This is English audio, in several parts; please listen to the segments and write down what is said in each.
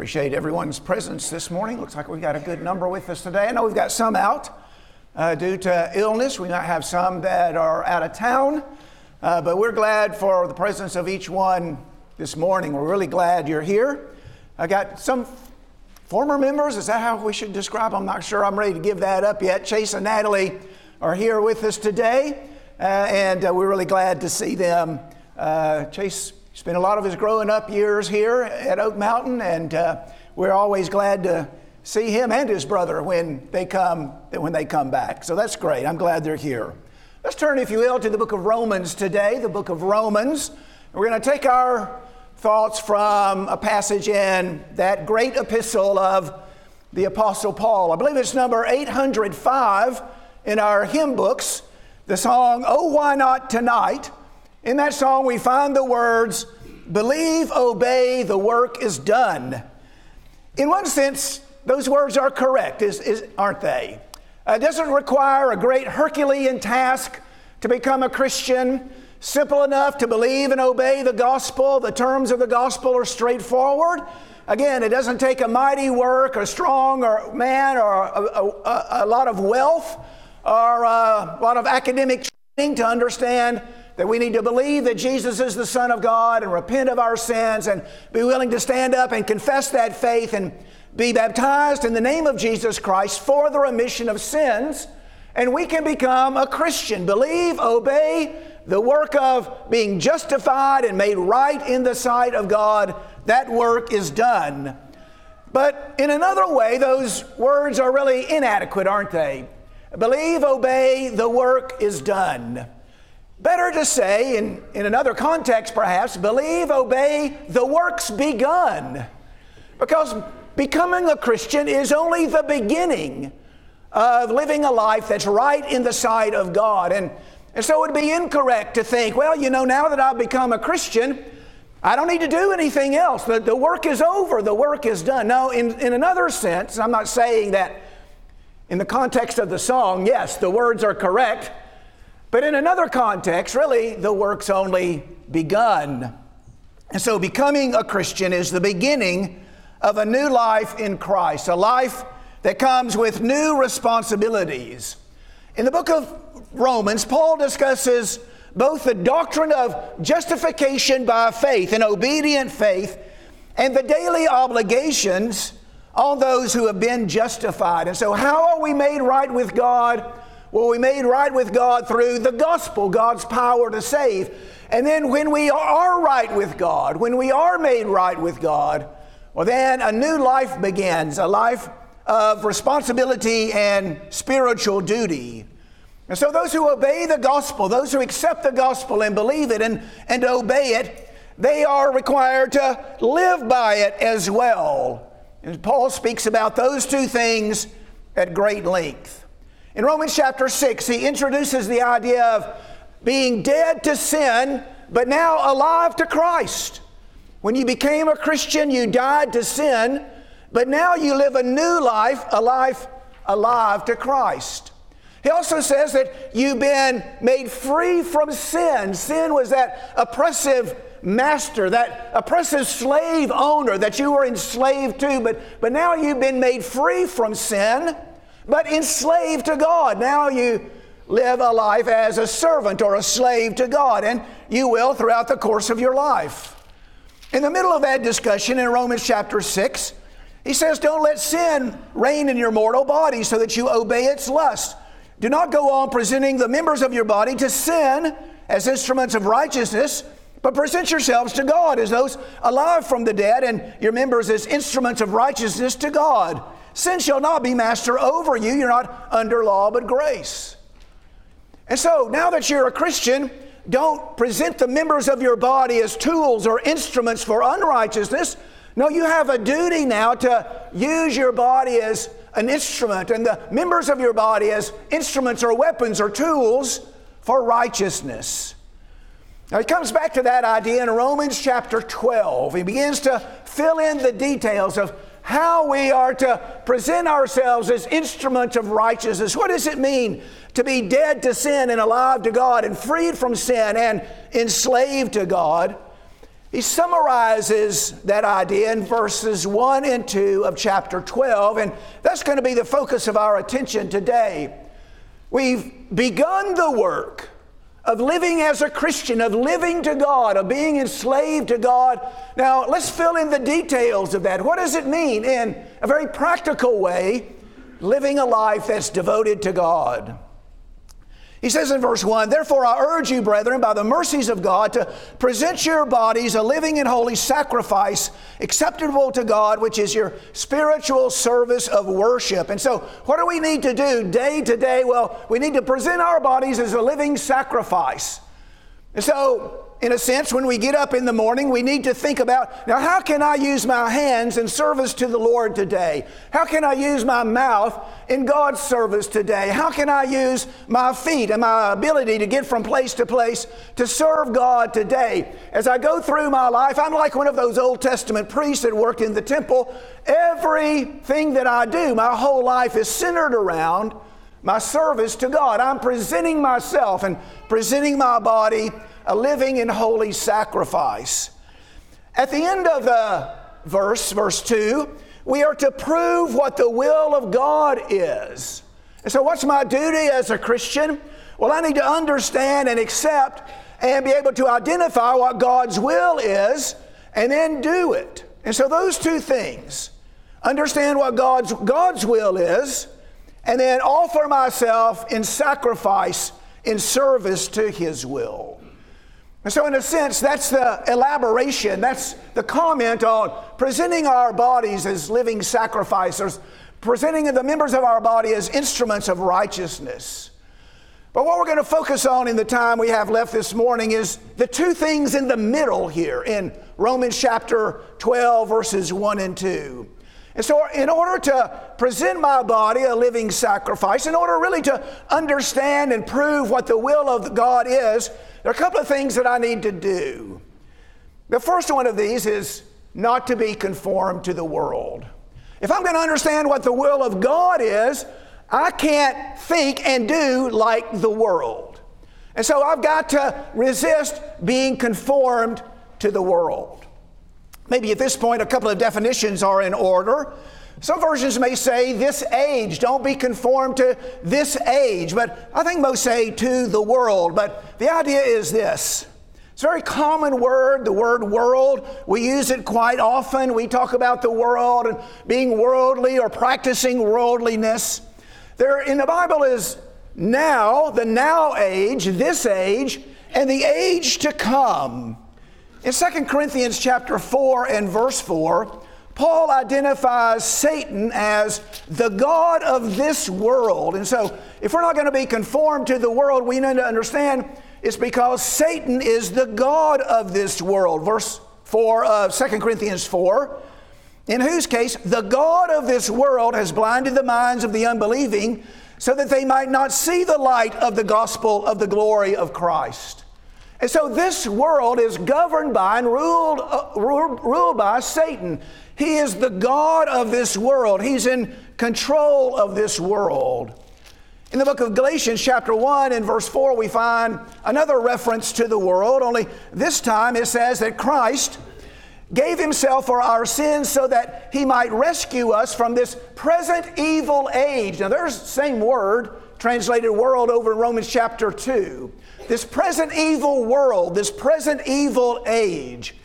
Appreciate everyone's presence this morning. Looks like we've got a good number with us today. I know we've got some out uh, due to illness. We might have some that are out of town, uh, but we're glad for the presence of each one this morning. We're really glad you're here. I got some former members. Is that how we should describe them? I'm not sure I'm ready to give that up yet. Chase and Natalie are here with us today, uh, and uh, we're really glad to see them. Uh, Chase spent a lot of his growing up years here at Oak Mountain, and uh, we're always glad to see him and his brother when they come when they come back. So that's great. I'm glad they're here. Let's turn, if you will, to the book of Romans today. The book of Romans. We're going to take our thoughts from a passage in that great epistle of the Apostle Paul. I believe it's number 805 in our hymn books. The song, Oh, Why Not Tonight? In that song, we find the words, Believe, obey, the work is done. In one sense, those words are correct, is, is, aren't they? Uh, it doesn't require a great Herculean task to become a Christian. Simple enough to believe and obey the gospel. The terms of the gospel are straightforward. Again, it doesn't take a mighty work, a strong or man, or a, a, a lot of wealth, or a lot of academic training to understand that we need to believe that Jesus is the Son of God and repent of our sins and be willing to stand up and confess that faith and be baptized in the name of Jesus Christ for the remission of sins. And we can become a Christian. Believe, obey the work of being justified and made right in the sight of God. That work is done. But in another way, those words are really inadequate, aren't they? Believe, obey, the work is done. Better to say, in, in another context perhaps, believe, obey, the works begun. Because becoming a Christian is only the beginning of living a life that's right in the sight of God. And, and so it would be incorrect to think, well, you know, now that I've become a Christian, I don't need to do anything else. The, the work is over, the work is done. No, in, in another sense, I'm not saying that in the context of the song, yes, the words are correct. But in another context, really, the work's only begun. And so becoming a Christian is the beginning of a new life in Christ, a life that comes with new responsibilities. In the book of Romans, Paul discusses both the doctrine of justification by faith and obedient faith and the daily obligations on those who have been justified. And so, how are we made right with God? Well, we made right with God through the gospel, God's power to save. And then when we are right with God, when we are made right with God, well, then a new life begins, a life of responsibility and spiritual duty. And so, those who obey the gospel, those who accept the gospel and believe it and, and obey it, they are required to live by it as well. And Paul speaks about those two things at great length. In Romans chapter 6, he introduces the idea of being dead to sin, but now alive to Christ. When you became a Christian, you died to sin, but now you live a new life, a life alive to Christ. He also says that you've been made free from sin. Sin was that oppressive master, that oppressive slave owner that you were enslaved to, but, but now you've been made free from sin but enslaved to God. Now you live a life as a servant or a slave to God, and you will throughout the course of your life. In the middle of that discussion in Romans chapter 6, he says, Don't let sin reign in your mortal body so that you obey its lust. Do not go on presenting the members of your body to sin as instruments of righteousness, but present yourselves to God as those alive from the dead, and your members as instruments of righteousness to God. Sin shall not be master over you. You're not under law, but grace. And so now that you're a Christian, don't present the members of your body as tools or instruments for unrighteousness. No, you have a duty now to use your body as an instrument and the members of your body as instruments or weapons or tools for righteousness. Now, he comes back to that idea in Romans chapter 12. He begins to fill in the details of how we are to present ourselves as instruments of righteousness. What does it mean to be dead to sin and alive to God and freed from sin and enslaved to God? He summarizes that idea in verses 1 and 2 of chapter 12, and that's going to be the focus of our attention today. We've begun the work of living as a Christian, of living to God, of being enslaved to God. Now, let's fill in the details of that. What does it mean in a very practical way, living a life that's devoted to God? He says in verse 1 Therefore, I urge you, brethren, by the mercies of God, to present your bodies a living and holy sacrifice, acceptable to God, which is your spiritual service of worship. And so, what do we need to do day to day? Well, we need to present our bodies as a living sacrifice. And so, in a sense, when we get up in the morning, we need to think about now, how can I use my hands in service to the Lord today? How can I use my mouth in God's service today? How can I use my feet and my ability to get from place to place to serve God today? As I go through my life, I'm like one of those Old Testament priests that worked in the temple. Everything that I do, my whole life is centered around my service to God. I'm presenting myself and presenting my body a living and holy sacrifice. At the end of the verse, verse 2, we are to prove what the will of God is. And so, what's my duty as a Christian? Well, I need to understand and accept and be able to identify what God's will is and then do it. And so, those two things understand what God's, God's will is and then offer myself in sacrifice in service to His will. And so, in a sense, that's the elaboration, that's the comment on presenting our bodies as living sacrifices, presenting the members of our body as instruments of righteousness. But what we're going to focus on in the time we have left this morning is the two things in the middle here in Romans chapter 12, verses 1 and 2. And so, in order to present my body a living sacrifice, in order really to understand and prove what the will of God is, there are a couple of things that I need to do. The first one of these is not to be conformed to the world. If I'm going to understand what the will of God is, I can't think and do like the world. And so I've got to resist being conformed to the world. Maybe at this point, a couple of definitions are in order. Some versions may say this age, don't be conformed to this age, but I think most say to the world. But the idea is this it's a very common word, the word world. We use it quite often. We talk about the world and being worldly or practicing worldliness. There in the Bible is now, the now age, this age, and the age to come. In 2 Corinthians chapter 4 and verse 4, Paul identifies Satan as the God of this world. And so, if we're not going to be conformed to the world, we need to understand it's because Satan is the God of this world. Verse 4 of 2 Corinthians 4 in whose case the God of this world has blinded the minds of the unbelieving so that they might not see the light of the gospel of the glory of Christ. And so this world is governed by and ruled, uh, ruled, by Satan. He is the God of this world, He's in control of this world. In the book of Galatians, chapter 1, and verse 4, we find another reference to the world, only this time it says that Christ gave himself for our sins so that he might rescue us from this present evil age. Now, there's the same word translated world over in Romans chapter 2. This present evil world, this present evil age.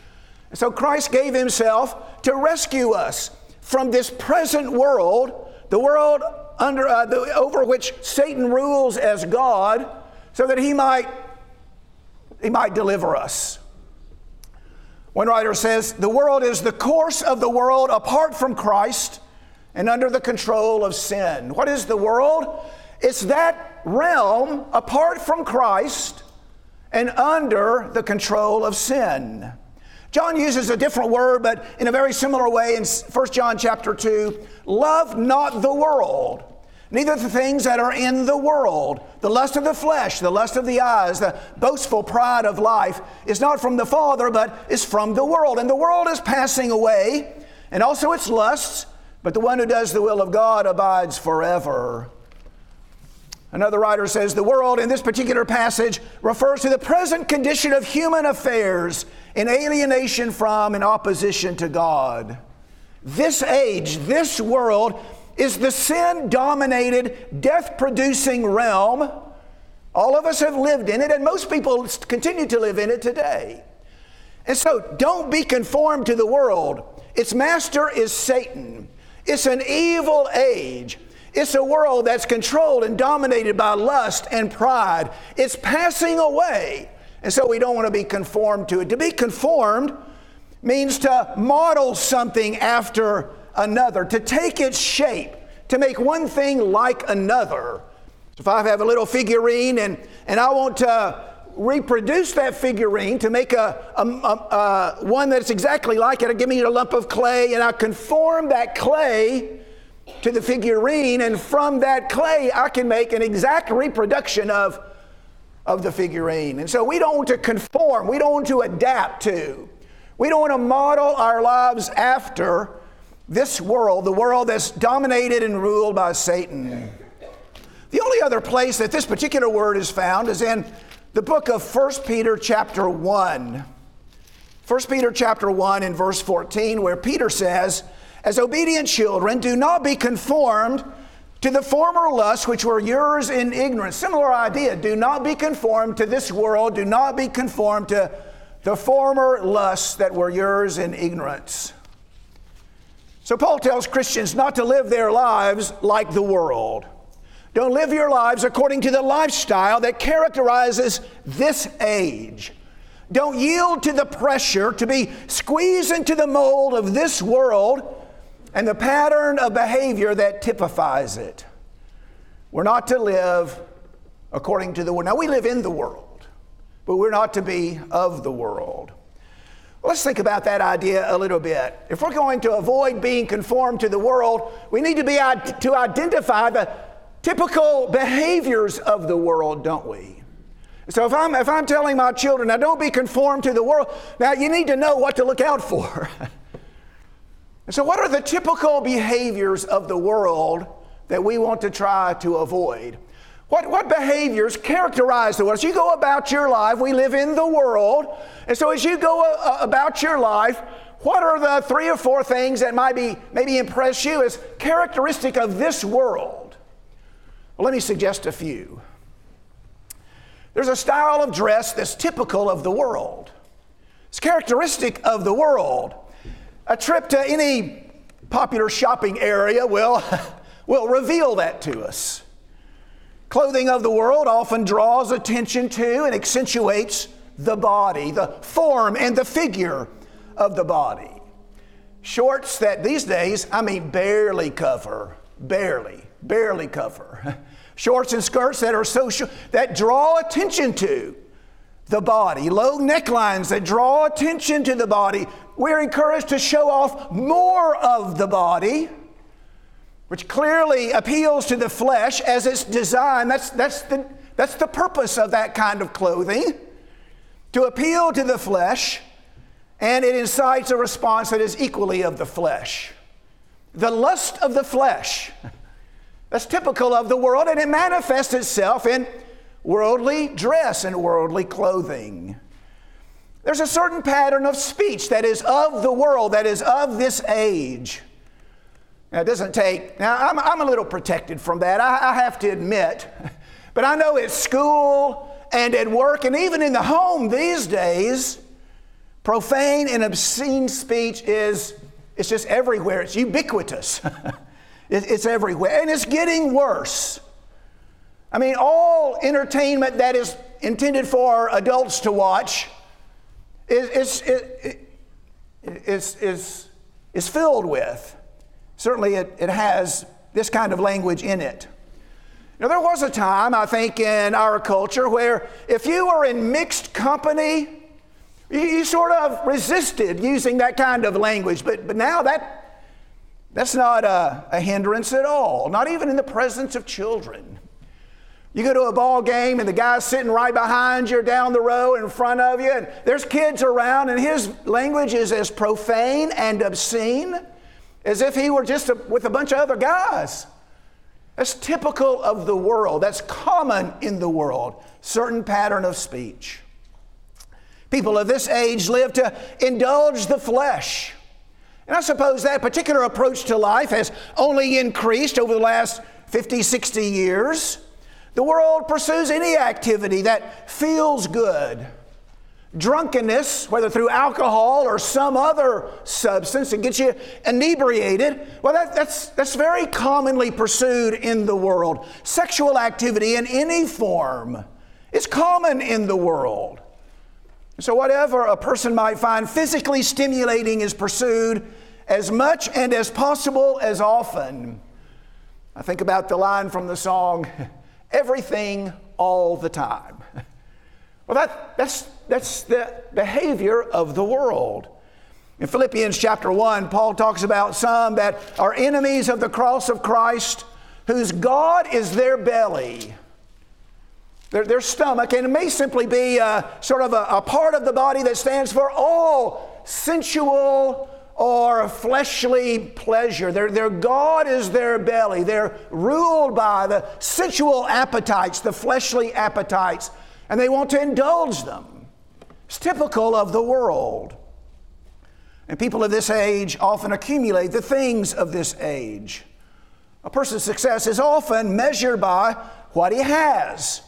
So Christ gave himself to rescue us from this present world, the world under, uh, the, over which Satan rules as God, so that he might, he might deliver us. One writer says, The world is the course of the world apart from Christ and under the control of sin. What is the world? It's that realm apart from Christ and under the control of sin. John uses a different word, but in a very similar way in 1 John chapter 2 love not the world, neither the things that are in the world. The lust of the flesh, the lust of the eyes, the boastful pride of life is not from the Father, but is from the world. And the world is passing away, and also its lusts, but the one who does the will of God abides forever. Another writer says the world in this particular passage refers to the present condition of human affairs in alienation from and opposition to God. This age, this world, is the sin dominated, death producing realm. All of us have lived in it, and most people continue to live in it today. And so don't be conformed to the world. Its master is Satan. It's an evil age. It's a world that's controlled and dominated by lust and pride. It's passing away. And so we don't want to be conformed to it. To be conformed means to model something after another, to take its shape, to make one thing like another. So if I have a little figurine and, and I want to reproduce that figurine to make a, a, a, a one that's exactly like it, I give me a lump of clay and I conform that clay to the figurine, and from that clay I can make an exact reproduction of, of the figurine. And so we don't want to conform, we don't want to adapt to. We don't want to model our lives after this world, the world that's dominated and ruled by Satan. The only other place that this particular word is found is in the book of 1 Peter chapter 1. 1 Peter chapter 1 in verse 14 where Peter says, "As obedient children, do not be conformed to the former lusts which were yours in ignorance." Similar idea, do not be conformed to this world, do not be conformed to the former lusts that were yours in ignorance. So, Paul tells Christians not to live their lives like the world. Don't live your lives according to the lifestyle that characterizes this age. Don't yield to the pressure to be squeezed into the mold of this world and the pattern of behavior that typifies it. We're not to live according to the world. Now, we live in the world but we're not to be of the world. Let's think about that idea a little bit. If we're going to avoid being conformed to the world, we need to be to identify the typical behaviors of the world, don't we? So if I'm if I'm telling my children, now don't be conformed to the world, now you need to know what to look out for. and so what are the typical behaviors of the world that we want to try to avoid? What, what behaviors characterize the world? As you go about your life, we live in the world. And so as you go uh, uh, about your life, what are the three or four things that might be, maybe impress you as characteristic of this world? Well, let me suggest a few. There's a style of dress that's typical of the world. It's characteristic of the world. A trip to any popular shopping area will, will reveal that to us. Clothing of the world often draws attention to and accentuates the body, the form and the figure of the body. Shorts that these days, I mean, barely cover, barely, barely cover. Shorts and skirts that are so short, that draw attention to the body. Low necklines that draw attention to the body. We're encouraged to show off more of the body which clearly appeals to the flesh as it's designed. That's, that's, the, that's the purpose of that kind of clothing to appeal to the flesh, and it incites a response that is equally of the flesh. The lust of the flesh. That's typical of the world, and it manifests itself in worldly dress and worldly clothing. There's a certain pattern of speech that is of the world, that is of this age. Now, it doesn't take, now I'm, I'm a little protected from that, I, I have to admit. But I know at school and at work and even in the home these days, profane and obscene speech is it's just everywhere. It's ubiquitous. it's everywhere. And it's getting worse. I mean, all entertainment that is intended for adults to watch is, is, is, is, is filled with Certainly, it, it has this kind of language in it. Now, there was a time, I think, in our culture where if you were in mixed company, you, you sort of resisted using that kind of language. But, but now that, that's not a, a hindrance at all, not even in the presence of children. You go to a ball game and the guy's sitting right behind you down the row in front of you, and there's kids around, and his language is as profane and obscene as if he were just a, with a bunch of other guys. That's typical of the world. That's common in the world. Certain pattern of speech. People of this age live to indulge the flesh. And I suppose that particular approach to life has only increased over the last 50, 60 years. The world pursues any activity that feels good. Drunkenness, whether through alcohol or some other substance that gets you inebriated, well, that, that's, that's very commonly pursued in the world. Sexual activity in any form is common in the world. So, whatever a person might find physically stimulating is pursued as much and as possible as often. I think about the line from the song, everything all the time. Well, that, that's, that's the behavior of the world. In Philippians chapter 1, Paul talks about some that are enemies of the cross of Christ, whose God is their belly, their, their stomach, and it may simply be a, sort of a, a part of the body that stands for all sensual or fleshly pleasure. Their, their God is their belly. They're ruled by the sensual appetites, the fleshly appetites, and they want to indulge them. It's typical of the world. And people of this age often accumulate the things of this age. A person's success is often measured by what he has.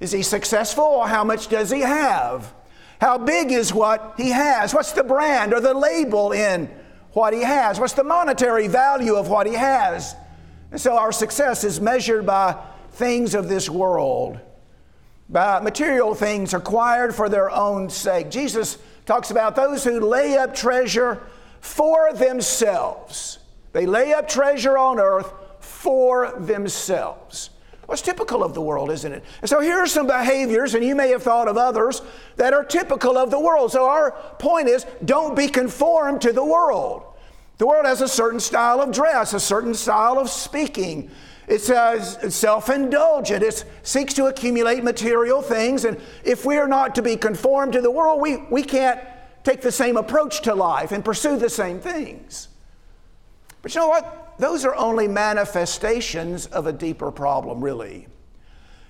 Is he successful or how much does he have? How big is what he has? What's the brand or the label in what he has? What's the monetary value of what he has? And so our success is measured by things of this world, by material things acquired for their own sake. Jesus talks about those who lay up treasure for themselves. They lay up treasure on earth for themselves. It's typical of the world, isn't it? And so here are some behaviors, and you may have thought of others that are typical of the world. So our point is don't be conformed to the world. The world has a certain style of dress, a certain style of speaking. It's uh, self indulgent. It seeks to accumulate material things. And if we are not to be conformed to the world, we, we can't take the same approach to life and pursue the same things. But you know what? Those are only manifestations of a deeper problem, really.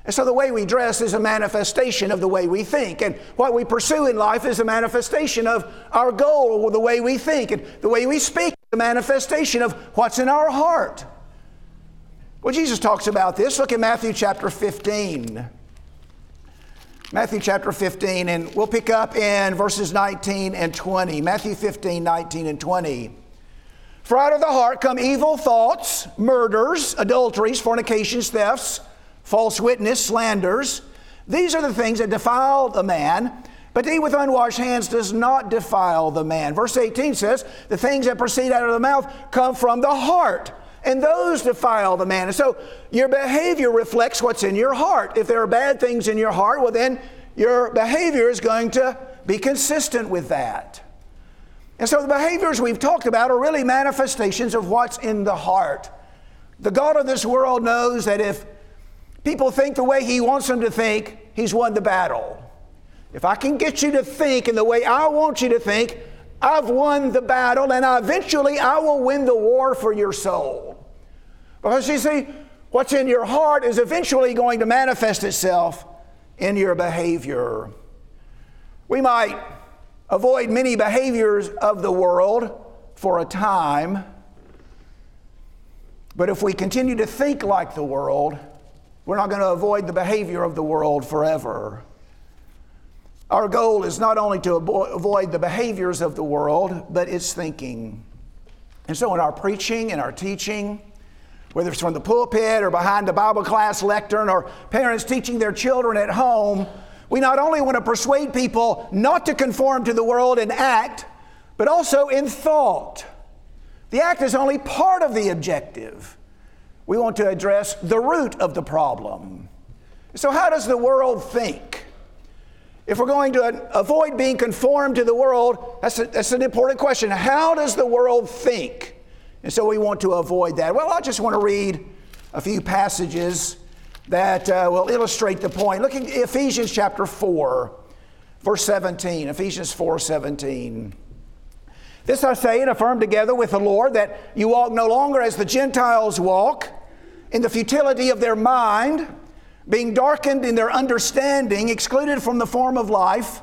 And so the way we dress is a manifestation of the way we think. And what we pursue in life is a manifestation of our goal or the way we think. And the way we speak is a manifestation of what's in our heart. Well, Jesus talks about this. Look at Matthew chapter 15. Matthew chapter 15, and we'll pick up in verses 19 and 20. Matthew 15, 19 and 20. For out of the heart come evil thoughts, murders, adulteries, fornications, thefts, false witness, slanders. These are the things that defile the man. But he with unwashed hands does not defile the man. Verse 18 says, The things that proceed out of the mouth come from the heart, and those defile the man. And so your behavior reflects what's in your heart. If there are bad things in your heart, well, then your behavior is going to be consistent with that. And so the behaviors we've talked about are really manifestations of what's in the heart. The God of this world knows that if people think the way He wants them to think, He's won the battle. If I can get you to think in the way I want you to think, I've won the battle and eventually I will win the war for your soul. Because you see, what's in your heart is eventually going to manifest itself in your behavior. We might avoid many behaviors of the world for a time. But if we continue to think like the world, we're not going to avoid the behavior of the world forever. Our goal is not only to avoid the behaviors of the world, but its thinking. And so, in our preaching and our teaching, whether it's from the pulpit or behind the Bible class lectern or parents teaching their children at home, we not only want to persuade people not to conform to the world in act, but also in thought. The act is only part of the objective. We want to address the root of the problem. So, how does the world think? If we're going to avoid being conformed to the world, that's, a, that's an important question. How does the world think? And so we want to avoid that. Well, I just want to read a few passages that uh, will illustrate the point. Look at Ephesians chapter 4, verse 17. Ephesians 4 17. This I say and affirm together with the Lord that you walk no longer as the Gentiles walk, in the futility of their mind, being darkened in their understanding, excluded from the form of life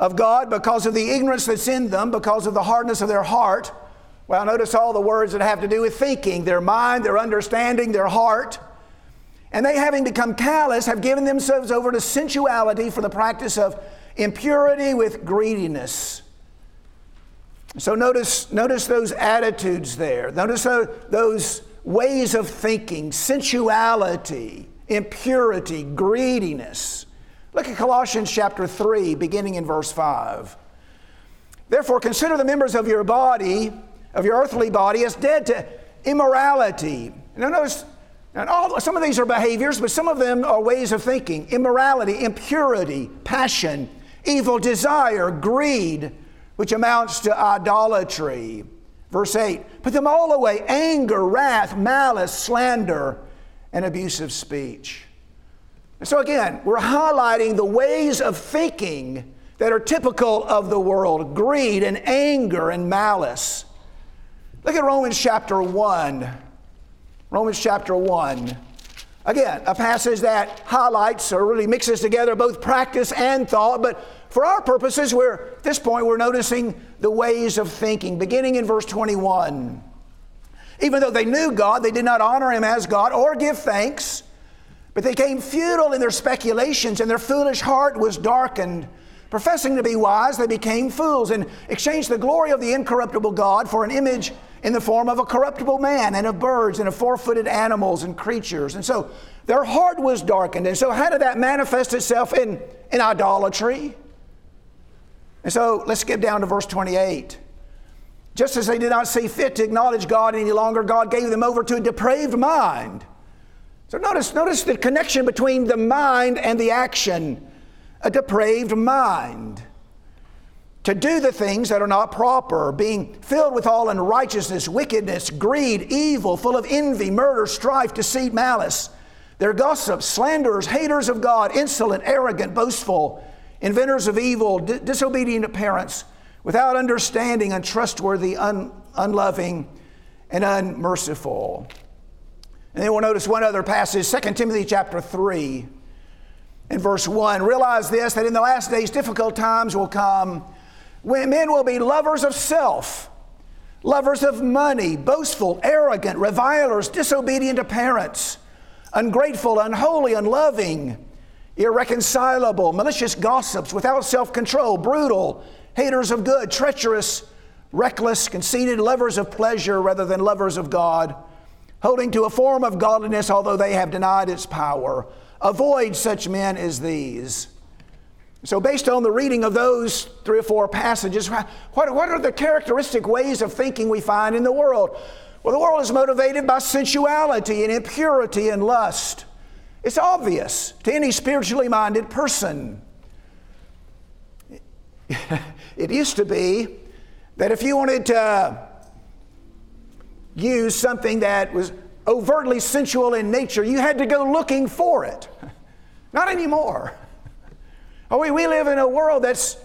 of God because of the ignorance that's in them, because of the hardness of their heart. Well, notice all the words that have to do with thinking their mind, their understanding, their heart. And they, having become callous, have given themselves over to sensuality for the practice of impurity with greediness. So notice, notice those attitudes there. Notice those ways of thinking, sensuality, impurity, greediness. Look at Colossians chapter 3, beginning in verse 5. Therefore, consider the members of your body, of your earthly body, as dead to immorality. Now, notice, and all, some of these are behaviors, but some of them are ways of thinking immorality, impurity, passion, evil desire, greed, which amounts to idolatry. Verse 8 Put them all away anger, wrath, malice, slander, and abusive speech. So, again, we're highlighting the ways of thinking that are typical of the world greed and anger and malice. Look at Romans chapter 1. Romans chapter 1. Again, a passage that highlights or really mixes together both practice and thought, but for our purposes, we're at this point we're noticing the ways of thinking, beginning in verse 21. Even though they knew God, they did not honor him as God or give thanks, but they became futile in their speculations, and their foolish heart was darkened. Professing to be wise, they became fools and exchanged the glory of the incorruptible God for an image in the form of a corruptible man and of birds and of four footed animals and creatures. And so their heart was darkened. And so, how did that manifest itself in, in idolatry? And so, let's skip down to verse 28. Just as they did not see fit to acknowledge God any longer, God gave them over to a depraved mind. So, notice, notice the connection between the mind and the action. A depraved mind to do the things that are not proper, being filled with all unrighteousness, wickedness, greed, evil, full of envy, murder, strife, deceit, malice. They're gossips, slanderers, haters of God, insolent, arrogant, boastful, inventors of evil, di- disobedient to parents, without understanding, untrustworthy, un- unloving, and unmerciful. And then we'll notice one other passage, 2 Timothy chapter 3 and verse 1. Realize this that in the last days difficult times will come Men will be lovers of self, lovers of money, boastful, arrogant, revilers, disobedient to parents, ungrateful, unholy, unloving, irreconcilable, malicious gossips, without self control, brutal, haters of good, treacherous, reckless, conceited, lovers of pleasure rather than lovers of God, holding to a form of godliness although they have denied its power. Avoid such men as these. So, based on the reading of those three or four passages, what, what are the characteristic ways of thinking we find in the world? Well, the world is motivated by sensuality and impurity and lust. It's obvious to any spiritually minded person. it used to be that if you wanted to use something that was overtly sensual in nature, you had to go looking for it. Not anymore. Oh, we, we live in a world that's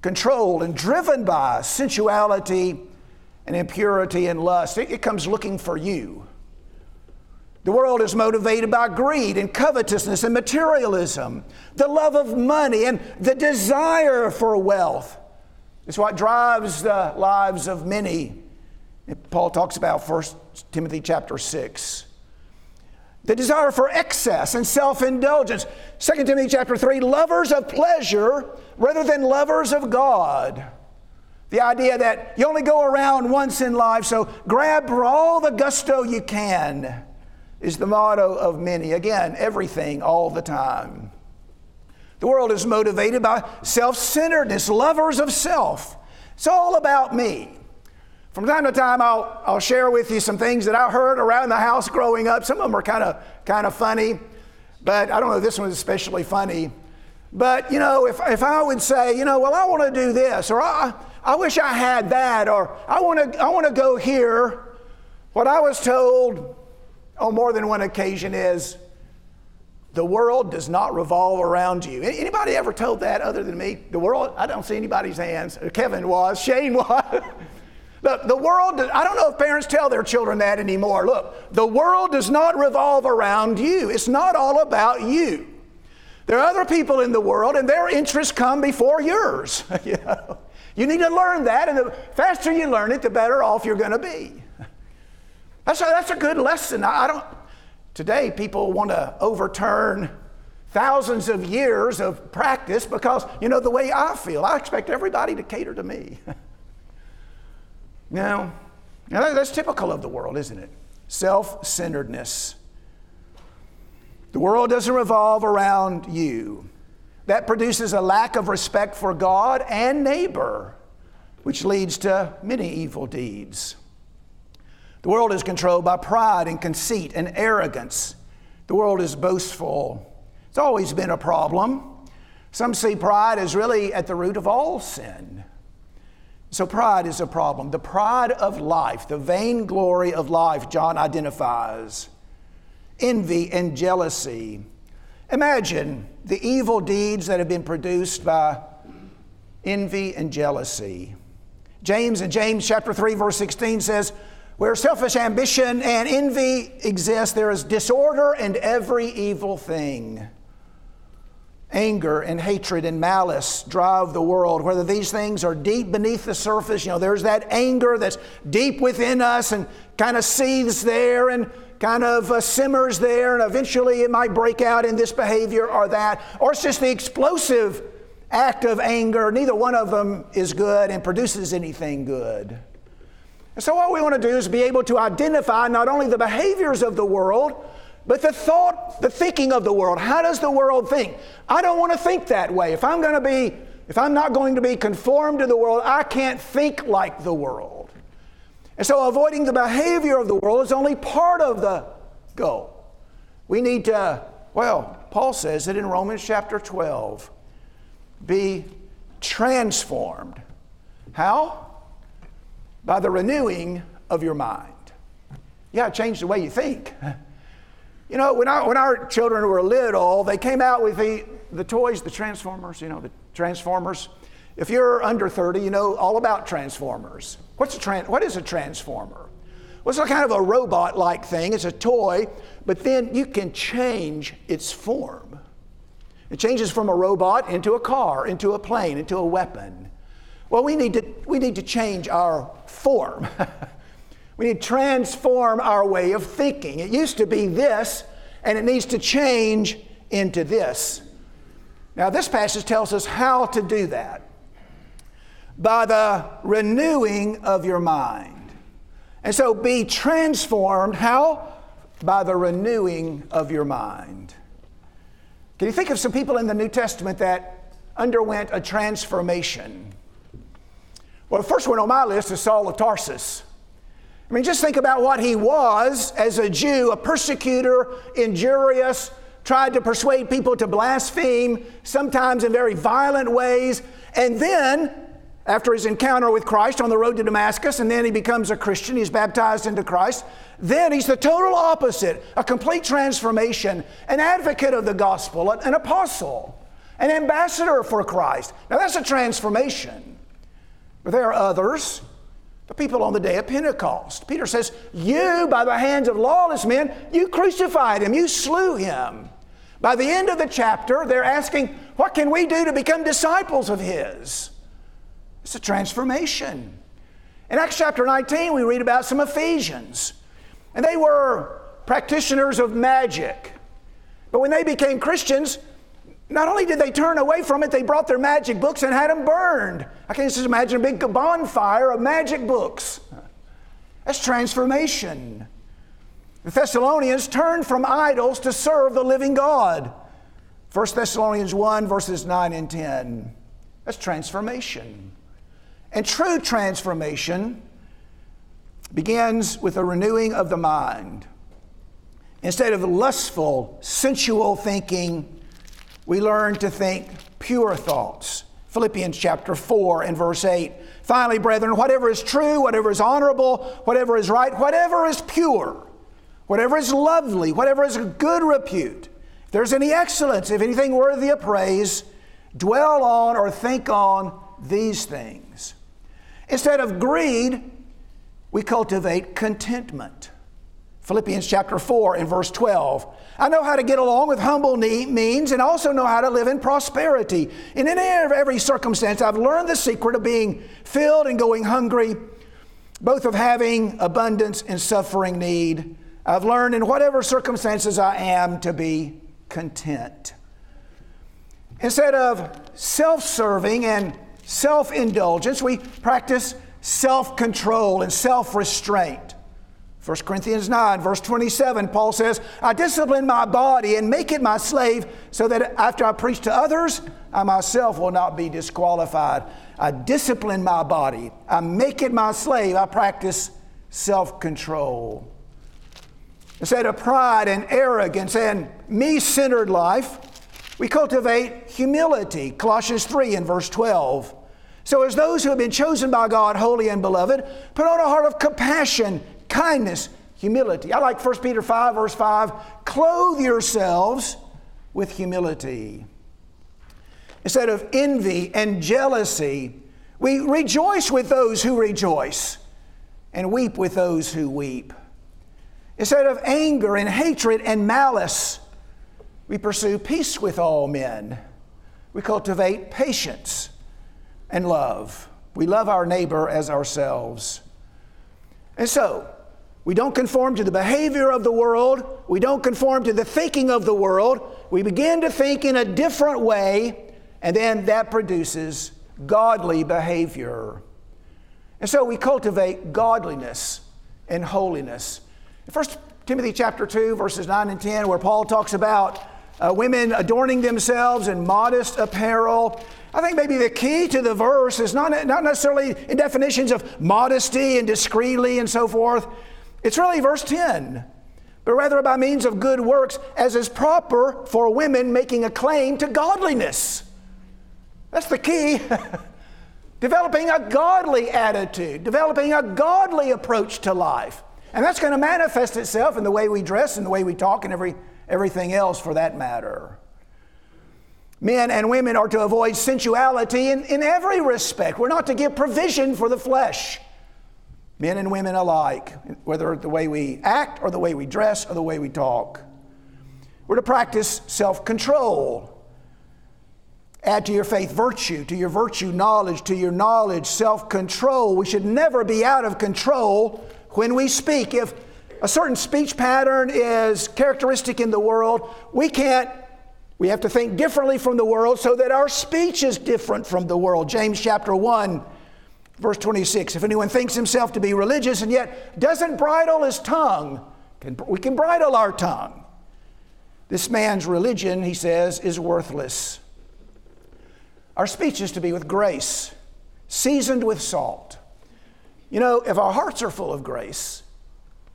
controlled and driven by sensuality and impurity and lust. It, it comes looking for you. The world is motivated by greed and covetousness and materialism, the love of money and the desire for wealth. It's what drives the lives of many. Paul talks about 1 Timothy chapter 6 the desire for excess and self-indulgence. 2 timothy chapter 3 lovers of pleasure rather than lovers of god. The idea that you only go around once in life so grab for all the gusto you can is the motto of many. Again everything all the time. The world is motivated by self-centeredness lovers of self. It's all about me from time to time, I'll, I'll share with you some things that I heard around the house growing up. Some of them are kind of kind of funny, but I don't know, this one is especially funny. But, you know, if, if I would say, you know, well, I want to do this, or I, I wish I had that, or I want to I want to go here, what I was told on more than one occasion is, the world does not revolve around you. Anybody ever told that other than me? The world, I don't see anybody's hands. Kevin was, Shane was. Look, the world, I don't know if parents tell their children that anymore. Look, the world does not revolve around you, it's not all about you. There are other people in the world, and their interests come before yours. you, know? you need to learn that, and the faster you learn it, the better off you're going to be. That's a, that's a good lesson. I don't, today, people want to overturn thousands of years of practice because, you know, the way I feel, I expect everybody to cater to me. now, now, that's typical of the world, isn't it? Self centeredness. The world doesn't revolve around you. That produces a lack of respect for God and neighbor, which leads to many evil deeds. The world is controlled by pride and conceit and arrogance. The world is boastful. It's always been a problem. Some see pride as really at the root of all sin. So, pride is a problem. The pride of life, the vainglory of life, John identifies. Envy and jealousy. Imagine the evil deeds that have been produced by envy and jealousy. James in James chapter 3 verse 16 says, where selfish ambition and envy exist, there is disorder and every evil thing. Anger and hatred and malice drive the world. Whether these things are deep beneath the surface, you know, there's that anger that's deep within us and kind of seethes there and kind of uh, simmers there, and eventually it might break out in this behavior or that. Or it's just the explosive act of anger. Neither one of them is good and produces anything good. And so, what we want to do is be able to identify not only the behaviors of the world, but the thought, the thinking of the world. How does the world think? I don't want to think that way. If I'm going to be, if I'm not going to be conformed to the world, I can't think like the world. And so, avoiding the behavior of the world is only part of the goal. We need to, well, Paul says it in Romans chapter 12 be transformed. How? by the renewing of your mind. You got to change the way you think. You know, when, I, when our children were little, they came out with the, the toys, the Transformers, you know, the Transformers. If you're under 30, you know all about Transformers. What's a tran- what is a Transformer? Well, it's a kind of a robot like thing. It's a toy, but then you can change its form. It changes from a robot into a car, into a plane, into a weapon. Well, we need to, we need to change our form. we need to transform our way of thinking. It used to be this, and it needs to change into this. Now, this passage tells us how to do that by the renewing of your mind. And so be transformed. How? By the renewing of your mind. Can you think of some people in the New Testament that underwent a transformation? Well, the first one on my list is Saul of Tarsus. I mean, just think about what he was as a Jew, a persecutor, injurious, tried to persuade people to blaspheme, sometimes in very violent ways. And then, after his encounter with Christ on the road to Damascus, and then he becomes a Christian, he's baptized into Christ. Then he's the total opposite a complete transformation, an advocate of the gospel, an apostle, an ambassador for Christ. Now, that's a transformation. But there are others, the people on the day of Pentecost. Peter says, You, by the hands of lawless men, you crucified him, you slew him. By the end of the chapter, they're asking, What can we do to become disciples of his? It's a transformation. In Acts chapter 19, we read about some Ephesians, and they were practitioners of magic. But when they became Christians, not only did they turn away from it, they brought their magic books and had them burned. I can just imagine a big bonfire of magic books. That's transformation. The Thessalonians turned from idols to serve the living God. 1 Thessalonians 1, verses 9 and 10. That's transformation. And true transformation begins with a renewing of the mind. Instead of lustful, sensual thinking, we learn to think pure thoughts. Philippians chapter 4 and verse 8. Finally, brethren, whatever is true, whatever is honorable, whatever is right, whatever is pure, whatever is lovely, whatever is good repute, if there's any excellence, if anything worthy of praise, dwell on or think on these things. Instead of greed, we cultivate contentment. Philippians chapter 4 and verse 12. I know how to get along with humble means and also know how to live in prosperity. And in every circumstance, I've learned the secret of being filled and going hungry, both of having abundance and suffering need. I've learned in whatever circumstances I am to be content. Instead of self serving and self indulgence, we practice self control and self restraint. 1 Corinthians 9, verse 27, Paul says, I discipline my body and make it my slave so that after I preach to others, I myself will not be disqualified. I discipline my body, I make it my slave, I practice self control. Instead of pride and arrogance and me centered life, we cultivate humility. Colossians 3 and verse 12. So, as those who have been chosen by God, holy and beloved, put on a heart of compassion kindness, humility. I like 1 Peter 5, verse 5 clothe yourselves with humility. Instead of envy and jealousy, we rejoice with those who rejoice and weep with those who weep. Instead of anger and hatred and malice, we pursue peace with all men. We cultivate patience and love. We love our neighbor as ourselves. And so, we don't conform to the behavior of the world. We don't conform to the thinking of the world. We begin to think in a different way, and then that produces godly behavior. And so we cultivate godliness and holiness. In 1 Timothy chapter 2, verses 9 and 10, where Paul talks about uh, women adorning themselves in modest apparel. I think maybe the key to the verse is not, not necessarily in definitions of modesty and discreetly and so forth, it's really verse 10. But rather by means of good works, as is proper for women making a claim to godliness. That's the key. developing a godly attitude, developing a godly approach to life. And that's going to manifest itself in the way we dress and the way we talk and every, everything else for that matter. Men and women are to avoid sensuality in, in every respect. We're not to give provision for the flesh men and women alike, whether the way we act or the way we dress or the way we talk. We're to practice self control. Add to your faith virtue, to your virtue knowledge, to your knowledge self control. We should never be out of control when we speak. If a certain speech pattern is characteristic in the world, we can't, we have to think differently from the world so that our speech is different from the world. James chapter 1 Verse 26 If anyone thinks himself to be religious and yet doesn't bridle his tongue, we can bridle our tongue. This man's religion, he says, is worthless. Our speech is to be with grace, seasoned with salt. You know, if our hearts are full of grace,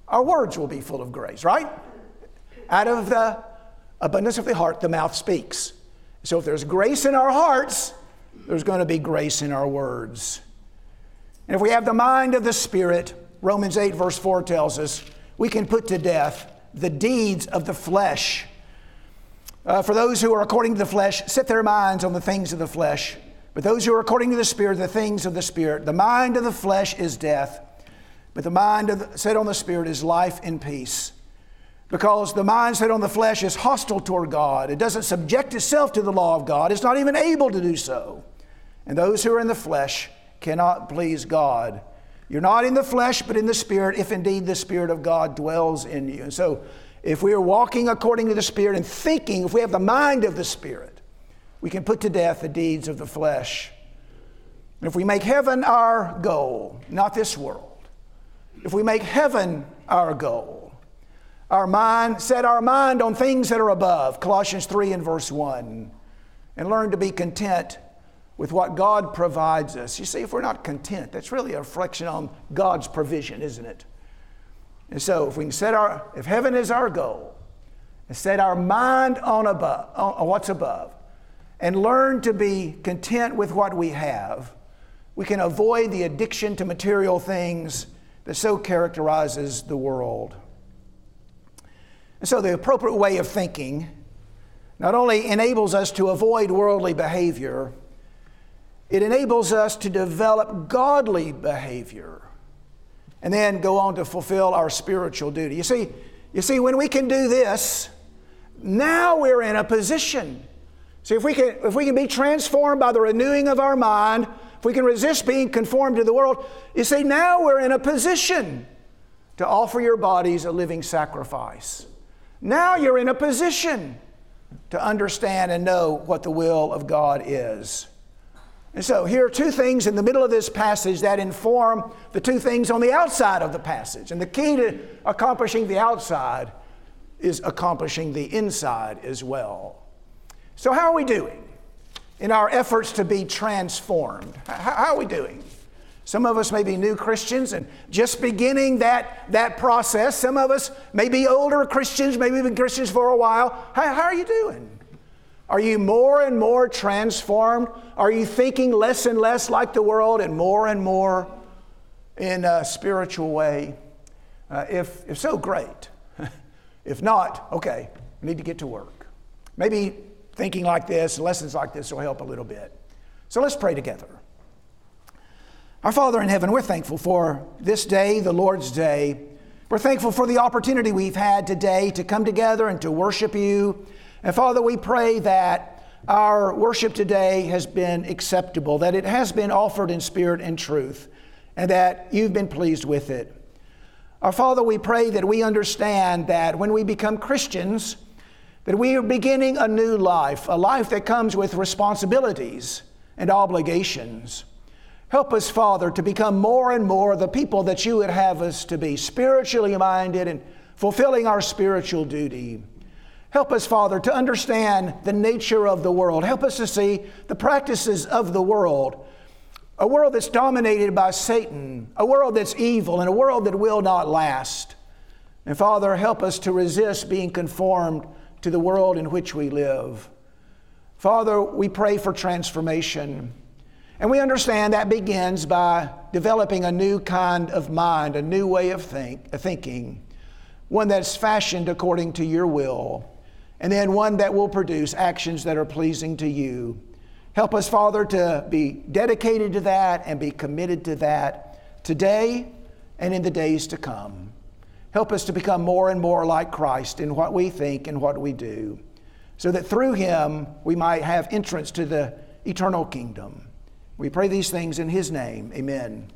our words will be full of grace, right? Out of the abundance of the heart, the mouth speaks. So if there's grace in our hearts, there's going to be grace in our words. And if we have the mind of the Spirit, Romans 8, verse 4 tells us, we can put to death the deeds of the flesh. Uh, for those who are according to the flesh, set their minds on the things of the flesh. But those who are according to the Spirit, the things of the Spirit. The mind of the flesh is death, but the mind the, set on the Spirit is life and peace. Because the mind set on the flesh is hostile toward God. It doesn't subject itself to the law of God, it's not even able to do so. And those who are in the flesh cannot please God. You're not in the flesh, but in the Spirit, if indeed the Spirit of God dwells in you. And so, if we are walking according to the Spirit and thinking, if we have the mind of the Spirit, we can put to death the deeds of the flesh. And if we make heaven our goal, not this world, if we make heaven our goal, our mind, set our mind on things that are above, Colossians 3 and verse 1, and learn to be content with what God provides us. You see, if we're not content, that's really a reflection on God's provision, isn't it? And so, if we can set our, if heaven is our goal, and set our mind on above, on what's above, and learn to be content with what we have, we can avoid the addiction to material things that so characterizes the world. And so, the appropriate way of thinking not only enables us to avoid worldly behavior, it enables us to develop godly behavior. and then go on to fulfill our spiritual duty. You see, you see, when we can do this, now we're in a position. See, if we can, if we can be transformed by the renewing of our mind, if we can resist being conformed to the world, you see, now we're in a position to offer your bodies a living sacrifice. Now you're in a position to understand and know what the will of God is. And so, here are two things in the middle of this passage that inform the two things on the outside of the passage. And the key to accomplishing the outside is accomplishing the inside as well. So, how are we doing in our efforts to be transformed? How are we doing? Some of us may be new Christians and just beginning that, that process. Some of us may be older Christians, maybe been Christians for a while. How, how are you doing? Are you more and more transformed? Are you thinking less and less like the world and more and more in a spiritual way? Uh, if, if so, great. if not, okay, we need to get to work. Maybe thinking like this, lessons like this will help a little bit. So let's pray together. Our Father in heaven, we're thankful for this day, the Lord's Day. We're thankful for the opportunity we've had today to come together and to worship you. And Father, we pray that our worship today has been acceptable, that it has been offered in spirit and truth, and that you've been pleased with it. Our Father, we pray that we understand that when we become Christians, that we are beginning a new life, a life that comes with responsibilities and obligations. Help us, Father, to become more and more the people that you would have us to be, spiritually minded and fulfilling our spiritual duty. Help us, Father, to understand the nature of the world. Help us to see the practices of the world. A world that's dominated by Satan, a world that's evil, and a world that will not last. And Father, help us to resist being conformed to the world in which we live. Father, we pray for transformation. And we understand that begins by developing a new kind of mind, a new way of think, thinking, one that's fashioned according to your will, and then one that will produce actions that are pleasing to you. Help us, Father, to be dedicated to that and be committed to that today and in the days to come. Help us to become more and more like Christ in what we think and what we do, so that through Him we might have entrance to the eternal kingdom. We pray these things in His name. Amen.